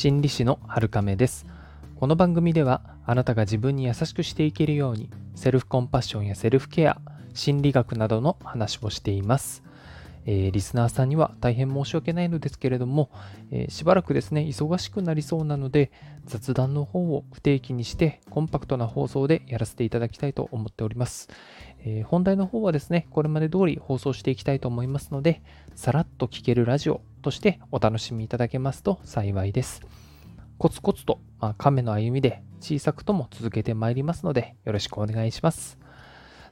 心理師の春亀ですこの番組ではあなたが自分に優しくしていけるようにセルフコンパッションやセルフケア心理学などの話をしていますえー、リスナーさんには大変申し訳ないのですけれども、えー、しばらくですね、忙しくなりそうなので、雑談の方を不定期にして、コンパクトな放送でやらせていただきたいと思っております。えー、本題の方はですね、これまで通り放送していきたいと思いますので、さらっと聞けるラジオとしてお楽しみいただけますと幸いです。コツコツと、まあ、亀の歩みで小さくとも続けてまいりますので、よろしくお願いします。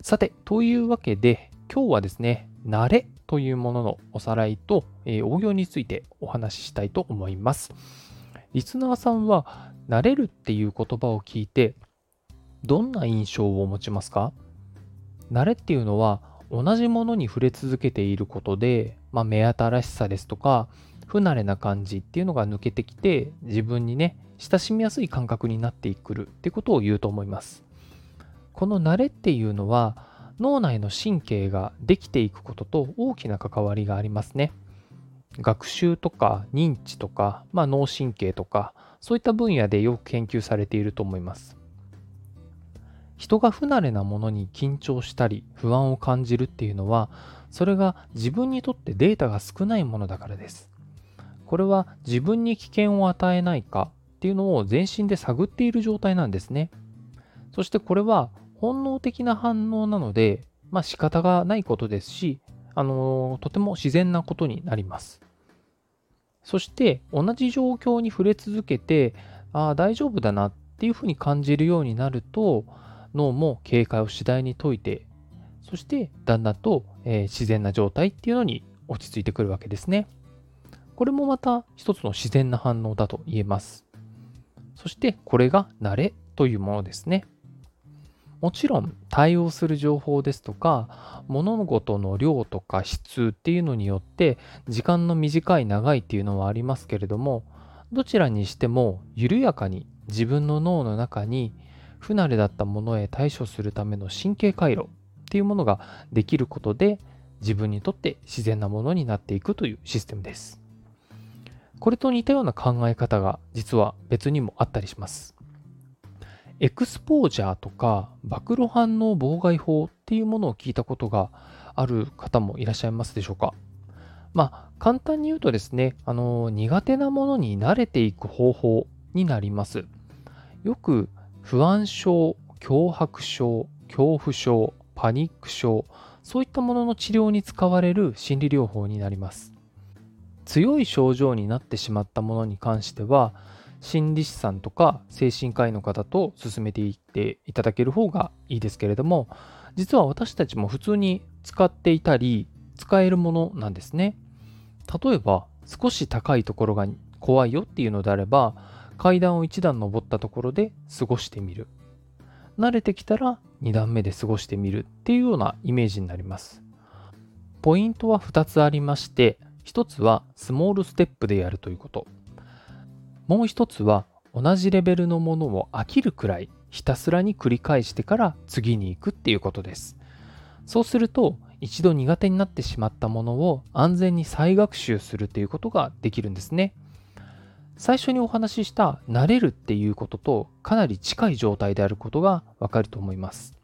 さて、というわけで、今日はですね、慣れというもののおさらいと、えー、応用についてお話ししたいと思います。リスナーさんは、慣れるっていう言葉を聞いて、どんな印象を持ちますか？慣れっていうのは同じものに触れ続けていることで、まあ、目新しさですとか不慣れな感じっていうのが抜けてきて自分にね親しみやすい感覚になってくるってことを言うと思います。この慣れっていうのは脳内の神経ができていくことと大きな関わりがありますね。学習とか認知とか、まあ、脳神経とかそういった分野でよく研究されていると思います。人が不慣れなものに緊張したり不安を感じるっていうのはそれが自分にとってデータが少ないものだからです。これは自分に危険を与えないかっていうのを全身で探っている状態なんですね。そしてこれは本能的な反応なのでまあ仕方がないことですしあのとても自然なことになります。そして同じ状況に触れ続けてああ大丈夫だなっていうふうに感じるようになると脳も警戒を次第に解いて、そしてだんだんと、えー、自然な状態っていうのに落ち着いてくるわけですね。これもまた一つの自然な反応だと言えます。そしてこれが慣れというものですね。もちろん対応する情報ですとか物事の量とか質っていうのによって時間の短い長いっていうのはありますけれどもどちらにしても緩やかに自分の脳の中に不慣れだったものへ対処するための神経回路っていうものができることで自分にとって自然なものになっていくというシステムです。これと似たような考え方が実は別にもあったりします。エクスポージャーとか暴露反応妨害法っていうものを聞いたことがある方もいらっしゃいますでしょうかまあ簡単に言うとですね、あの苦手なものに慣れていく方法になります。よく不安症、脅迫症、恐怖症、パニック症、そういったものの治療に使われる心理療法になります。強い症状になってしまったものに関しては、心理師さんとか精神科医の方と進めていっていただける方がいいですけれども、実は私たちも普通に使っていたり、使えるものなんですね。例えば、少し高いところが怖いよっていうのであれば、階段を1段登ったところで過ごしてみる。慣れてきたら2段目で過ごしてみるっていうようなイメージになります。ポイントは2つありまして、1つはスモールステップでやるということ。もう1つは同じレベルのものを飽きるくらいひたすらに繰り返してから次に行くっていうことです。そうすると一度苦手になってしまったものを安全に再学習するということができるんですね。最初にお話しした慣れるっていうこととかなり近い状態であることがわかると思います。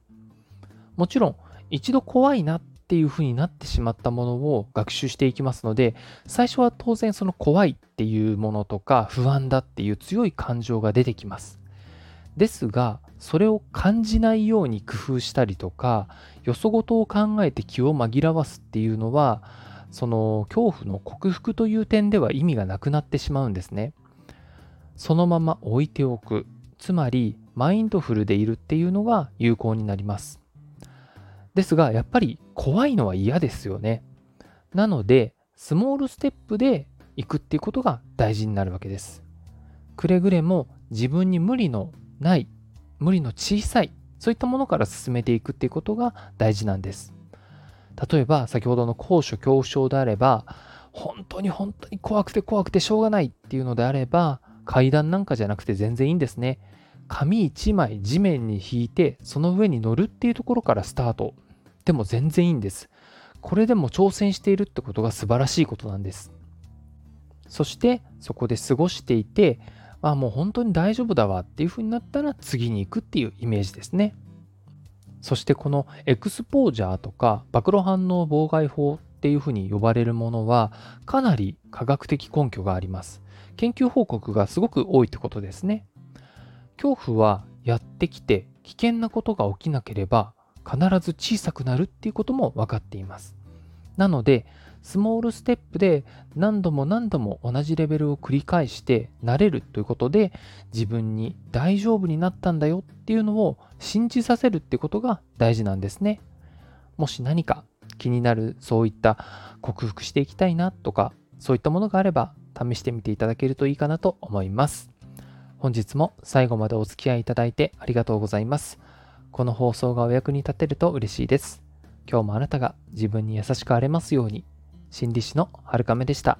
もちろん一度怖いなっていうふうになってしまったものを学習していきますので最初は当然その怖いっていうものとか不安だっていう強い感情が出てきます。ですがそれを感じないように工夫したりとかよそごとを考えて気を紛らわすっていうのはその恐怖の克服という点では意味がなくなってしまうんですね。そのまま置いておく。つまり、マインドフルでいるっていうのが有効になります。ですが、やっぱり怖いのは嫌ですよね。なので、スモールステップで行くっていうことが大事になるわけです。くれぐれも自分に無理のない、無理の小さい、そういったものから進めていくっていうことが大事なんです。例えば、先ほどの高所恐怖症であれば、本当に本当に怖くて怖くてしょうがないっていうのであれば、階段なんかじゃなくて全然いいんですね。紙1枚地面に引いてその上に乗るっていうところからスタート。でも全然いいんです。これでも挑戦しているってことが素晴らしいことなんです。そしてそこで過ごしていて、あもう本当に大丈夫だわっていう風になったら次に行くっていうイメージですね。そしてこのエクスポージャーとか暴露反応妨害法っていうふうに呼ばれるものはかなり科学的根拠があります。研究報告がすごく多いってことですね。恐怖はやってきて危険なことが起きなければ必ず小さくなるっていうことも分かっています。なのでスモールステップで何度も何度も同じレベルを繰り返して慣れるということで自分に大丈夫になったんだよっていうのを信じさせるってことが大事なんですね。もし何か気になるそういった克服していきたいなとかそういったものがあれば試してみていただけるといいかなと思います。本日も最後までお付き合いいただいてありがとうございます。この放送がお役に立てると嬉しいです。今日もあなたが自分に優しくあれますように。心理師のはるかめでした。